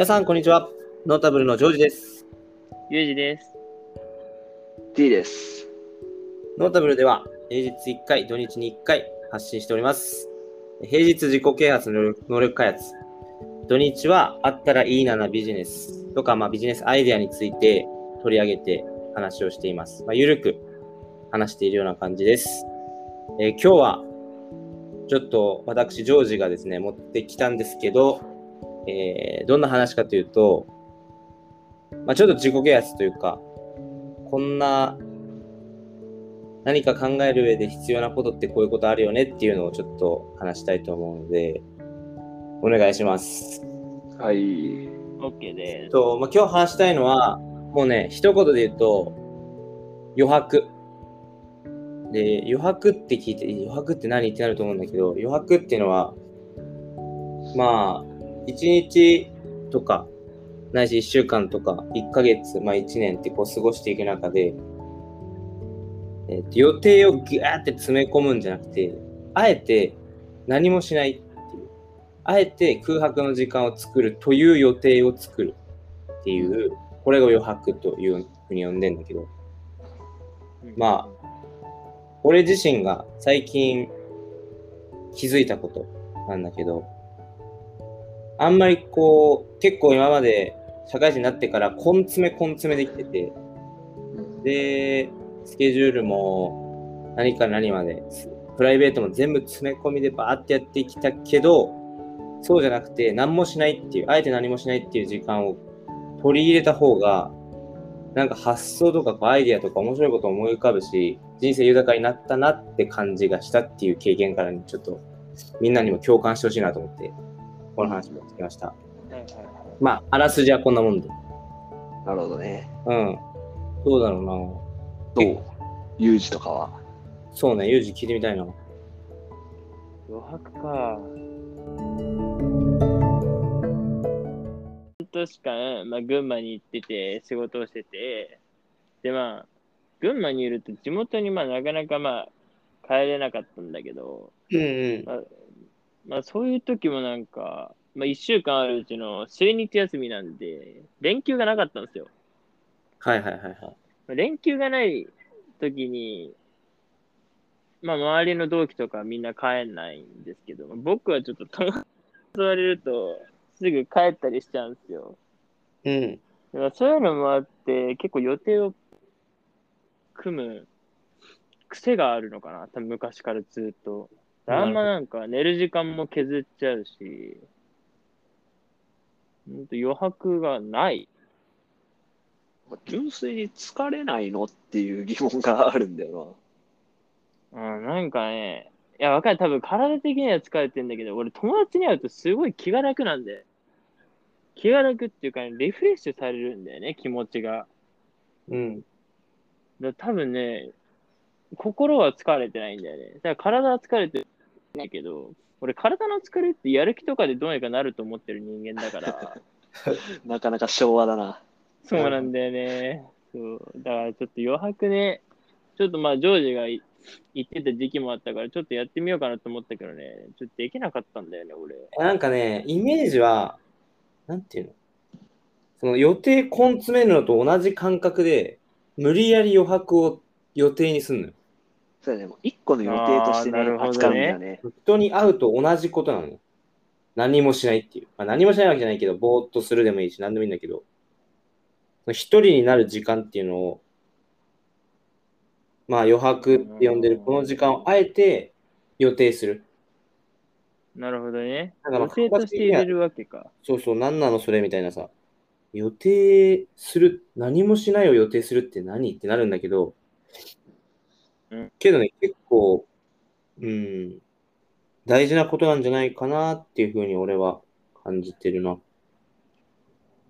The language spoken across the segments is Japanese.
皆さん、こんにちは。ノータブルのジョージです。ゆうじです。T です。ノータブルでは、平日1回、土日に1回発信しております。平日自己啓発の能力能力開発。土日は、あったらいいななビジネスとか、まあ、ビジネスアイデアについて取り上げて話をしています。まあ、ゆるく話しているような感じです。えー今日は、ちょっと私、ジョージがですね、持ってきたんですけど、えーどんな話かというと、まあ、ちょっと自己啓発というか、こんな何か考える上で必要なことってこういうことあるよねっていうのをちょっと話したいと思うので、お願いします。はい。OK です。と、まあ、今日話したいのは、もうね、一言で言うと、余白。で、余白って聞いて、余白って何ってなると思うんだけど、余白っていうのは、まあ、一日とか、ないし一週間とか、一ヶ月、まあ一年ってこう過ごしていく中で、えっと予定をギューって詰め込むんじゃなくて、あえて何もしないっていう、あえて空白の時間を作るという予定を作るっていう、これが余白というふうに呼んでんだけど、まあ、俺自身が最近気づいたことなんだけど、あんまりこう、結構今まで社会人になってから根詰め根詰めできてて、で、スケジュールも何から何まで、プライベートも全部詰め込みでバーってやってきたけど、そうじゃなくて何もしないっていう、あえて何もしないっていう時間を取り入れた方が、なんか発想とかこうアイデアとか面白いことを思い浮かぶし、人生豊かになったなって感じがしたっていう経験からちょっとみんなにも共感してほしいなと思って、この話持ってきました。はいはいはいまあ、あらすじはこんなもんで。なるほどね。うん。どうだろうな。どう？ユージとかは？そうね、ユージ聞いてみたいな。余白か。半年間、まあ、群馬に行ってて、仕事をしてて、で、まあ、群馬にいると地元にまあなかなかまあ帰れなかったんだけど、うんうん。まあ、まあ、そういう時もなんか、まあ、1週間あるうちの数日休みなんで、連休がなかったんですよ。はいはいはいはい。まあ連休がない時に、まあ、周りの同期とかみんな帰んないんですけど、僕はちょっと誘われると、すぐ帰ったりしちゃうんですよ。うん。そういうのもあって、結構予定を組む癖があるのかな、多分昔からずっと。あんまなんか寝る時間も削っちゃうし、ほんと余白がない。純粋に疲れないのっていう疑問があるんだようん、なんかね、いや、わかる。多分体的には疲れてんだけど、俺友達に会うとすごい気が楽なんで。気が楽っていうか、ね、リフレッシュされるんだよね、気持ちが。うん。だから多分ね、心は疲れてないんだよね。だから体は疲れてないけど、俺体の疲れってやる気とかでどうにかなると思ってる人間だから、な。なかなか昭和だな。そうなんだよね。そう。だからちょっと余白ね、ちょっとまあジョージがい言ってた時期もあったから、ちょっとやってみようかなと思ったけどね、ちょっとできなかったんだよね、俺。なんかね、イメージは、なんていうの？その予定根詰めるのと同じ感覚で、無理やり余白を予定にすんのよ。そうだね。もう一個の予定としてねあーなる扱うんだよね。人に会うと同じことなの？よ。何もしないっていう。まあ、何もしないわけじゃないけど、ぼーっとするでもいいし、何でもいいんだけど、その一人になる時間っていうのを、まあ余白って呼んでるこの時間をあえて予定する。なるほどね。だから予定として入れるわけか。そうそう、何なのそれみたいなさ。予定する、何もしないを予定するって何？ってなるんだけど、うんけどね、結構、うん、大事なことなんじゃないかなっていうふうに俺は感じてるな。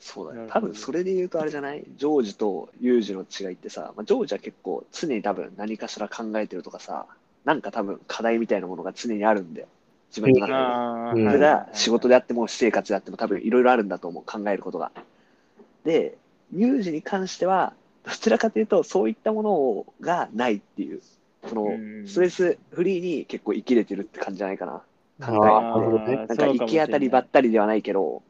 そうだね。多分それで言うとあれじゃない？ジョージとユージの違いってさ、まあ、ジョージは結構常に多分何かしら考えてるとかさ、なんか多分課題みたいなものが常にあるんだよ。自分の中でそれが仕事であっても私生活であっても多分いろいろあるんだと思う、考えることが。で、ユージに関しては、どちらかというとそういったものがないっていう、そのうん。ストレスフリーに結構生きれてるって感じじゃないかな。考えなるほどね。なんか行き当たりばったりではないけど、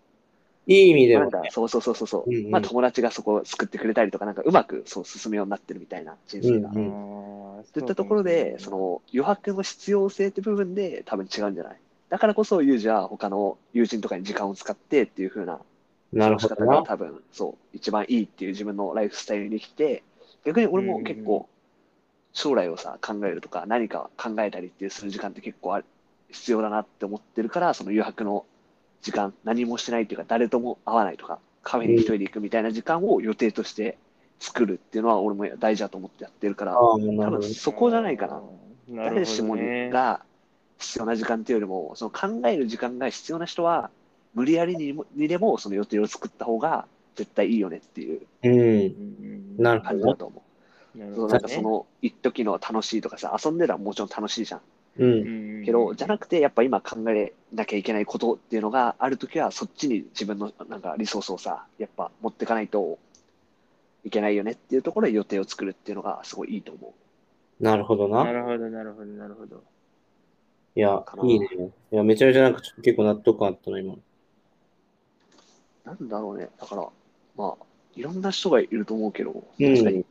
いい意味でなんもね。かそうそうそうそうそう、うんうん。まあ友達がそこを救ってくれたりとか、なんかうまくそう進むようになってるみたいな人生が。うん。うんといったところで、その余白の必要性って部分で多分違うんじゃない？だからこそ、ユージは他の友人とかに時間を使ってっていう風ななるほどな。多分そう、一番いいっていう自分のライフスタイルにできて、逆に俺も結構将来をさ、考えるとか何か考えたりっていうする時間って結構ある必要だなって思ってるから、その余白の時間、何もしないっていうか、誰とも会わないとか、カフェに一人で行くみたいな時間を予定として作るっていうのは俺も大事だと思ってやってるから、多るほどね。分そこじゃないかな。な誰るしもほどね。が必要な時間っていうよりも、その考える時間が必要な人は、無理やりにもにでもその予定を作った方が絶対いいよねっていううん。うんなるほど感じだ。と思う。なるほどそのなんかその一時の楽しいとかさ、遊んでたらもちろん楽しいじゃん。うん。けど、じゃなくて、やっぱ今考えなきゃいけないことっていうのがあるときは、そっちに自分のなんかリソースをさ、やっぱ持っていかないといけないよねっていうところで予定を作るっていうのがすごいいいと思なるほどな。なるほど、なるほど、なるほど。いやいいね。いや、めちゃめちゃなんかちょっと結構納得感あったの、今。う。なんだろうね。だから、まあ、いろんな人がいると思うけど、うん確かに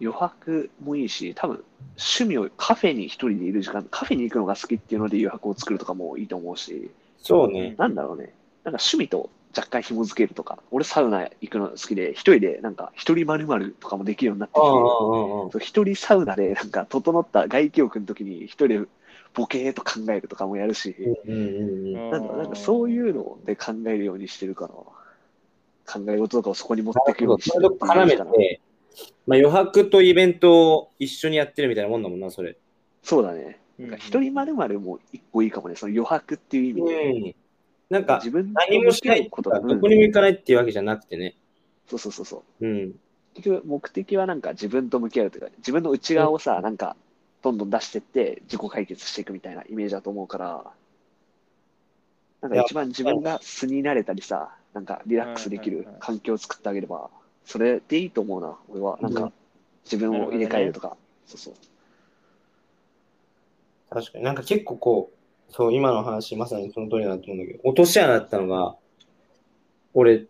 余白もいいし、多分趣味をカフェに一人でいる時間、カフェに行くのが好きっていうので余白を作るとかもいいと思うし、そうね。なんだろうね。なんか趣味と若干紐付けるとか、俺サウナ行くの好きで、一人でなんか一人〇〇とかもできるようになってきて、一人サウナでなんか整った外気浴の時に一人でボケーっと考えるとかもやるし、なんかそういうので考えるようにしてるから、考え事とかをそこに持っていくようにしそてるて、まあ、余白とイベントを一緒にやってるみたいなもんだもんな、それ。そうだね。うんなんか一人まるまるも一個いいかもね、その余白っていう意味で。うん。なんか、自分何もしないことどこにも行かないっていうわけじゃなくてね。そうそうそうそう。うん。結局目的はなんか自分と向き合うというか、自分の内側をさ、なんかどんどん出してって自己解決していくみたいなイメージだと思うから、なんか一番自分が素になれたりさ、なんかリラックスできる環境を作ってあげれば、それでいいと思うな、俺は。なんうんか自分を入れ替えるとか。そうそう。確かになんか結構こう、そう、今の話、まさにその通りだと思うんだけど、落とし穴だったのが、俺、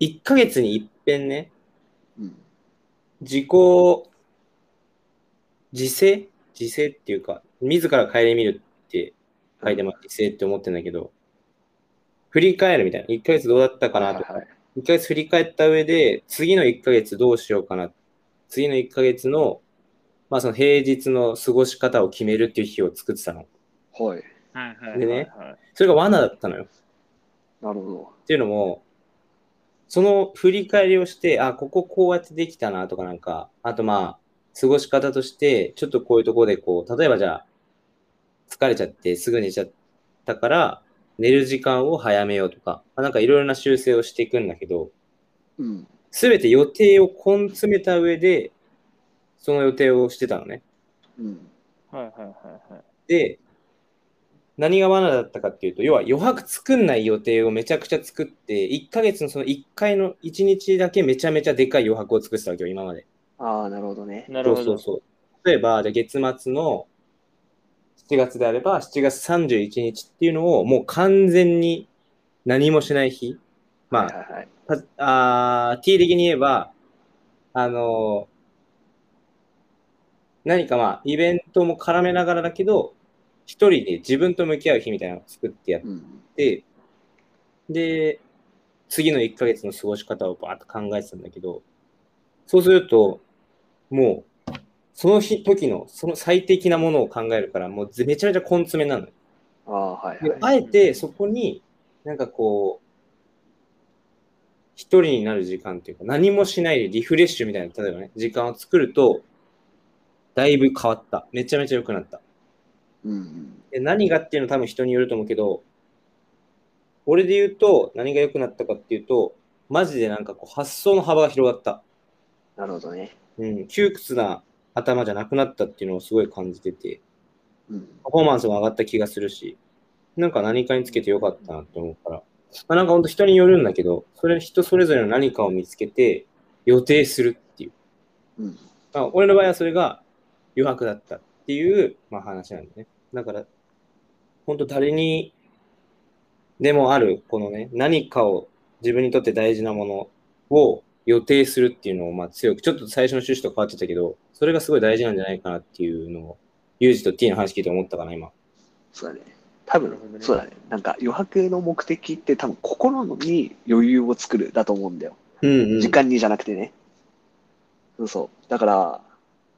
1ヶ月に一遍ね、うん。自己、自制？自制っていうか、自ら顧みるって書いてます、自制って思ってんだけど、振り返るみたいな。1ヶ月どうだったかなとかはい、はい1ヶ月振り返った上で、次の1ヶ月どうしようかな。次の1ヶ月の、まあその平日の過ごし方を決めるっていう日を作ってたの。はい。でねそれが罠だったのよ。なるほど。っていうのも、その振り返りをして、あ、こここうやってできたなとかなんか、あとまあ、過ごし方として、ちょっとこういうところでこう、例えばじゃあ、疲れちゃってすぐ寝ちゃったから、寝る時間を早めようとか、まあなんかいろいろな修正をしていくんだけど、うん。すべて予定を根詰めた上で、その予定をしてたのね。うん。はいはいはいはい。で、何が罠だったかっていうと、要は余白作んない予定をめちゃくちゃ作って、1ヶ月のその1回の1日だけめちゃめちゃでかい余白を作ってたわけよ、今まで。ああ、なるほどね。なるほど。そうそうそう。例えば、じゃあ月末の7月であれば、7月31日っていうのをもう完全に何もしない日。まあ、はいはいあー T 的に言えば、あのー何かまあ、イベントも絡めながらだけど、一人で自分と向き合う日みたいなのを作ってやっうん。て、で、次の1ヶ月の過ごし方をバーッと考えてたんだけど、そうすると、もう、その日、時の、その最適なものを考えるから、もうぜめちゃめちゃ根詰めなのよ。ああ、はいはい。であえてそこになんかこう、一人になる時間っていうか、何もしないでリフレッシュみたいな、例えばね、時間を作ると、だいぶ変わった。めちゃめちゃ良くなった。うんうん。で何がっていうのは多分人によると思うけど、俺で言うと何が良くなったかっていうと、マジでなんかこう発想の幅が広がった。なるほどね。うん、窮屈な頭じゃなくなったっていうのをすごい感じてて、うん。パフォーマンスも上がった気がするし、なんか何かにつけてよかったなって思うから、まあ、なんか本当人によるんだけど、それ人それぞれの何かを見つけて予定するっていう。うん。まあ、俺の場合はそれが余白だったっていう、まあ、話なんだね。だから、本当誰にでもある、このね、何かを自分にとって大事なものを予定するっていうのをまあ強く、ちょっと最初の趣旨と変わってたけど、それがすごい大事なんじゃないかなっていうのを、ユージと T の話聞いて思ったかな、今。そうだね。多分そうだね。なんか余白の目的って多分心に余裕を作るだと思うんだよ。うんうん。時間にじゃなくてね。そうそう。だから、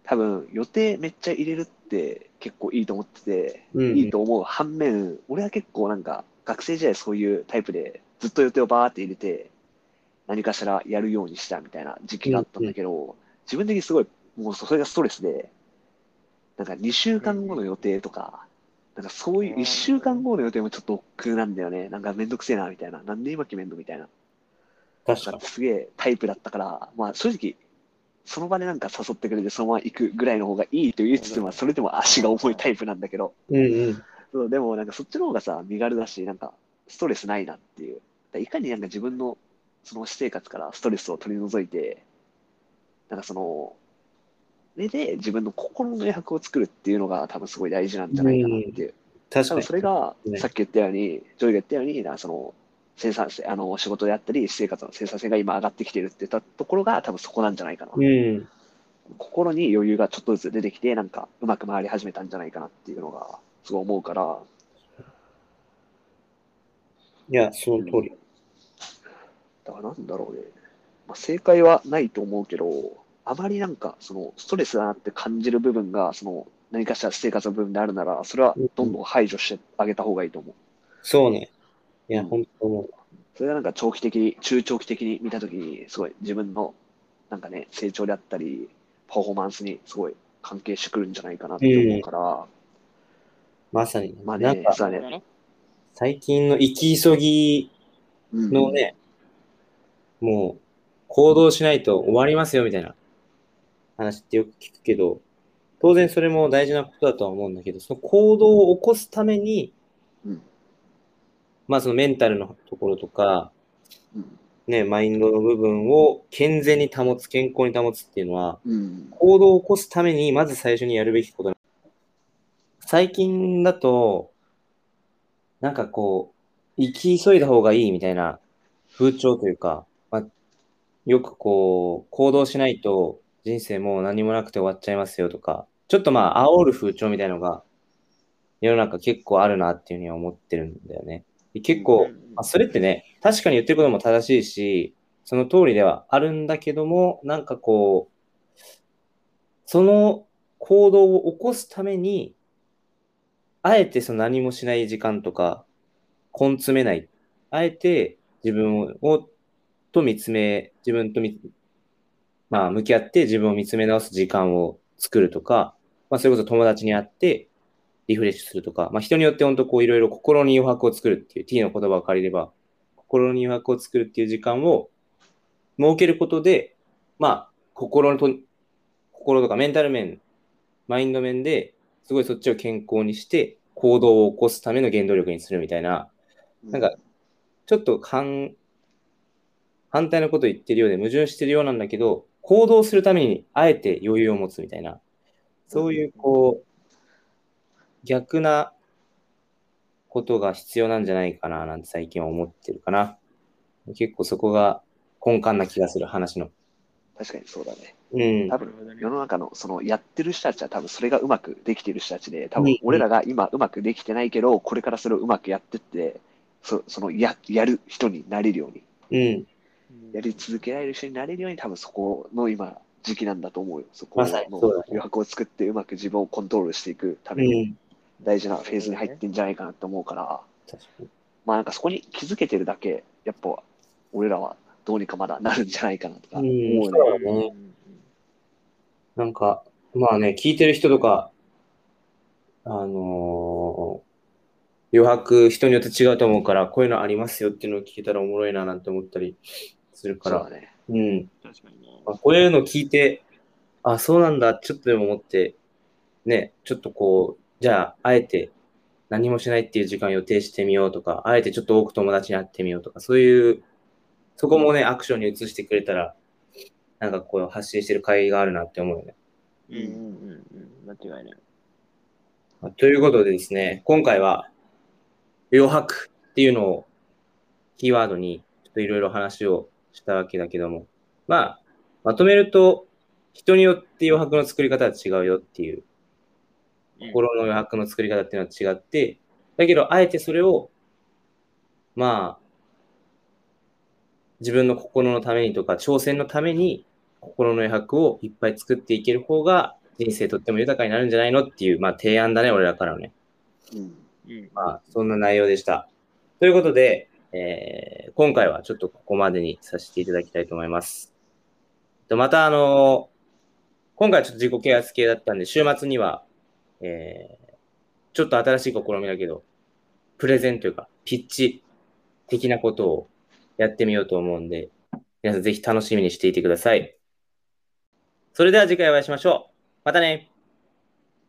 多分予定めっちゃ入れるって結構いいと思ってて、うんうんいいと思う反面、俺は結構なんか学生時代そういうタイプでずっと予定をバーって入れて、何かしらやるようにしたみたいな時期があったんだけど、自分的にすごい、もうそれがストレスで、なんか2週間後の予定とか、なんかそういう1週間後の予定もちょっと億劫なんだよね。なんかめんどくせえなみたいな。なんで今決めんのみたいな。確かなんかすげえタイプだったから、まあ正直、その場でなんか誘ってくれてそのまま行くぐらいの方がいいと言いつつも、それでも足が重いタイプなんだけど、うんうん。そうでもなんかそっちの方がさ、身軽だし、なんかストレスないなっていう。いかになんか自分のその私生活からストレスを取り除いて、なんかその、それで自分の心の余白を作るっていうのが多分すごい大事なんじゃないかなっていう。確かに。それがね、さっき言ったように、ジョイが言ったように、なその、生産性、あの、仕事であったり、私生活の生産性が今上がってきてるって言ったところが多分そこなんじゃないかな。うん。心に余裕がちょっとずつ出てきて、なんかうまく回り始めたんじゃないかなっていうのが、すごい思うから、いや、その通り。だからなんだろうね。まあ、正解はないと思うけど、あまりなんか、その、ストレスだなって感じる部分が、その、何かしら私生活の部分であるなら、それはどんどん排除してあげた方がいいと思う。そうね。いや、うん本当思う。それがなんか長期的に、中長期的に見たときに、すごい自分の、なんかね、成長であったり、パフォーマンスにすごい関係してくるんじゃないかなって思うから、まさにね。まあね、なんか、ね。ね。最近の生き急ぎうんのね、もう、行動しないと終わりますよみたいな話ってよく聞くけど、当然それも大事なことだとは思うんだけど、その行動を起こすために、うんまあそのメンタルのところとか、うんね、マインドの部分を健全に保つ、健康に保つっていうのは、うん。行動を起こすために、まず最初にやるべきこと。最近だと、なんかこう、生き急いだ方がいいみたいな風潮というか、まあ、よくこう、行動しないと人生もう何もなくて終わっちゃいますよとか、ちょっとまあ、煽る風潮みたいなのが、世の中結構あるなっていうふうには思ってるんだよね。で結構、うんまあ、それってね、確かに言ってることも正しいし、その通りではあるんだけども、なんかこう、その行動を起こすために、あえてその何もしない時間とか、根詰めない。あえて自分を、と見つめ、自分と、まあ、向き合って自分を見つめ直す時間を作るとか、まあ、それこそ友達に会ってリフレッシュするとか、まあ、人によって本当こういろいろ心に余白を作るっていう T の言葉を借りれば、心に余白を作るっていう時間を設けることで、まあ、心と、心とかメンタル面、マインド面ですごいそっちを健康にして行動を起こすための原動力にするみたいな、なんか、ちょっと反、反対のことを言ってるようで矛盾してるようなんだけど、行動するためにあえて余裕を持つみたいな、そういうこう、逆なことが必要なんじゃないかななんて最近は思ってるかな。結構そこが根幹な気がする話の。確かにそうだね。うん。多分世の中のそのやってる人たちは多分それがうまくできてる人たちで、多分うん俺らが今うまくできてないけど、これからそれをうまくやってって、そそのややる人になれるように、うん。やり続けられる人になれるように、多分そこの今、時期なんだと思うよ。そこの余白を作ってうまく自分をコントロールしていくたうめにん。大事なフェーズに入ってんじゃないかなと思うから。まあなんかそこに気づけてるだけ、やっぱ俺らはどうにかまだなるんじゃないかなとか思うね。うねなんか、まあね、聞いてる人とか、あのー余白人によって違うと思うから、こういうのありますよっていうのを聞いたらおもろいななんて思ったりするから、そうだね。うん。確かにね。まあ、こういうの聞いて、あ、そうなんだ、ちょっとでも思って、ね、ちょっとこう、じゃあ、あえて何もしないっていう時間を予定してみようとか、あえてちょっと多く友達に会ってみようとか、そういう、そこもね、アクションに移してくれたら、なんかこう発信してる会があるなって思うよね。うんうんうんうん。間違いない。まあということでですね、今回は余白っていうのをキーワードに、ちょっといろいろ話をしたわけだけども、まあ、まとめると、人によって余白の作り方は違うよっていう、心の余白の作り方っていうのは違って、だけど、あえてそれを、まあ、自分の心のためにとか、挑戦のために、心の余白をいっぱい作っていける方が、人生とっても豊かになるんじゃないのっていう、まあ、提案だね、俺らからのね。うん。うん。まあ、そんな内容でした。ということで、えー今回はちょっとここまでにさせていただきたいと思います。とまた、あの今回はちょっと自己啓発系だったんで、週末には、えーちょっと新しい試みだけど、プレゼンというか、ピッチ的なことをやってみようと思うんで、皆さんぜひ楽しみにしていてください。それでは次回お会いしましょう。またね